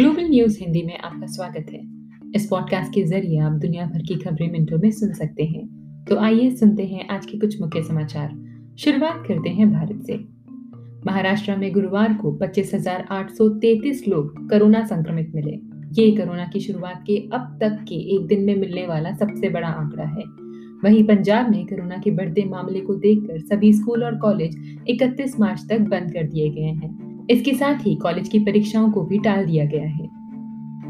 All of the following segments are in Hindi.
न्यूज़ हिंदी में आपका स्वागत है। इस पॉडकास्ट के ज़रिए आप दुनिया भर की खबरें मिनटों में सुन सकते हैं। तो आइए सुनते हैं आज के कुछ मुख्य समाचार। शुरुआत करते हैं भारत से। महाराष्ट्र में गुरुवार को 25,833 लोग कोरोना संक्रमित मिले। ये कोरोना की शुरुआत के अब तक के एक दिन में मिलने वाला सबसे बड़ा आंकड़ा है। वहीं पंजाब में कोरोना के बढ़ते मामले को देखकर सभी स्कूल और कॉलेज 31 मार्च तक बंद कर दिए गए हैं। इसके साथ ही कॉलेज की परीक्षाओं को भी टाल दिया गया है।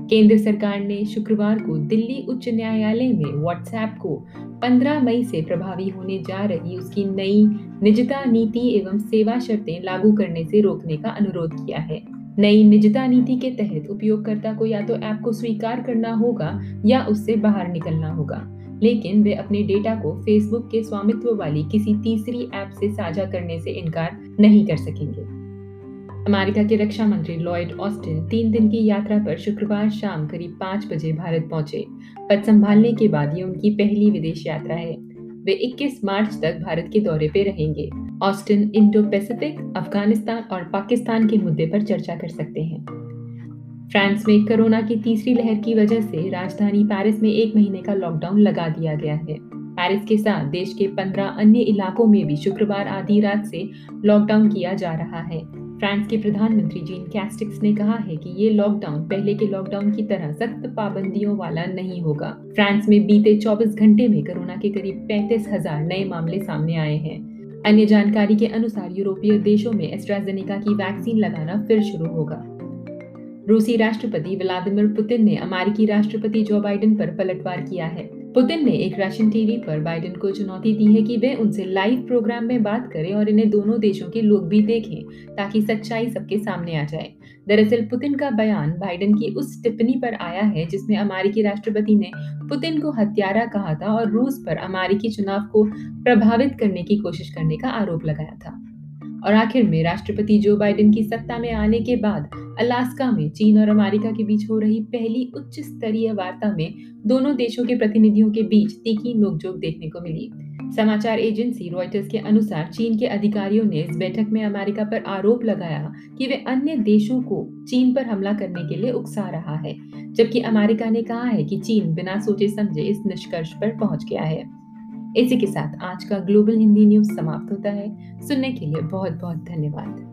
केंद्र सरकार ने शुक्रवार को दिल्ली उच्च न्यायालय में व्हाट्सएप को 15 मई से प्रभावी होने जा रही उसकी नई निजता नीति एवं सेवा शर्तें लागू करने से रोकने का अनुरोध किया है। नई निजता नीति के तहत उपयोगकर्ता को या तो ऐप को स्वीकार करना होगा या उससे बाहर निकलना होगा, लेकिन वे अपने डेटा को फेसबुक के स्वामित्व वाली किसी तीसरी ऐप से साझा करने से इनकार नहीं कर सकेंगे। अमेरिका के रक्षा मंत्री लॉयड ऑस्टिन तीन दिन की यात्रा पर शुक्रवार शाम करीब पाँच बजे भारत पहुँचे। पद संभालने के बाद ये उनकी पहली विदेश यात्रा है। वे 21 मार्च तक भारत के दौरे पे रहेंगे। ऑस्टिन इंडो पैसिफिक अफ़गानिस्तान और पाकिस्तान के मुद्दे पर चर्चा कर सकते हैं। फ्रांस में कोरोना की तीसरी लहर की वजह से राजधानी पेरिस में एक महीने का लॉकडाउन लगा दिया गया है। पेरिस के साथ देश के पंद्रह अन्य इलाकों में भी शुक्रवार आधी रात से लॉकडाउन किया जा रहा है। फ्रांस के प्रधानमंत्री जीन कैस्टिक्स ने कहा है कि ये लॉकडाउन पहले के लॉकडाउन की तरह सख्त पाबंदियों वाला नहीं होगा। फ्रांस में बीते 24 घंटे में कोरोना के करीब पैंतीस हज़ार नए मामले सामने आए हैं। अन्य जानकारी के अनुसार यूरोपीय देशों में एस्ट्राजेनिका की वैक्सीन लगाना फिर शुरू होगा। रूसी राष्ट्रपति व्लादिमिर पुतिन ने अमेरिकी राष्ट्रपति जो बाइडेन पर पलटवार किया है। पुतिन ने एक रशियन टीवी पर बाइडेन को चुनौती दी है कि वे उनसे लाइव प्रोग्राम में बात करें और इन्हें दोनों देशों के लोग भी देखें, ताकि सच्चाई सबके सामने आ जाए। दरअसल, पुतिन का बयान बाइडेन की उस टिप्पणी पर आया है, जिसमें अमेरिकी राष्ट्रपति ने पुतिन को हत्यारा कहा था और रूस पर अमेरिकी चुनाव को प्रभावित करने की कोशिश करने का आरोप लगाया था। और आखिर में राष्ट्रपति जो बाइडेन की सत्ता में आने के बाद अलास्का में चीन और अमेरिका के बीच हो रही पहली उच्च स्तरीय वार्ता में दोनों देशों के प्रतिनिधियों के बीच तीखी नोकझोंक देखने को मिली। समाचार एजेंसी रॉयटर्स के अनुसार चीन के अधिकारियों ने इस बैठक में अमेरिका पर आरोप लगाया कि वे अन्य देशों को चीन पर हमला करने के लिए उकसा रहा है, जबकि अमेरिका ने कहा है कि चीन बिना सोचे समझे इस निष्कर्ष पर पहुँच गया है। इसी के साथ आज का ग्लोबल हिंदी न्यूज़ समाप्त होता है। सुनने के लिए बहुत बहुत धन्यवाद।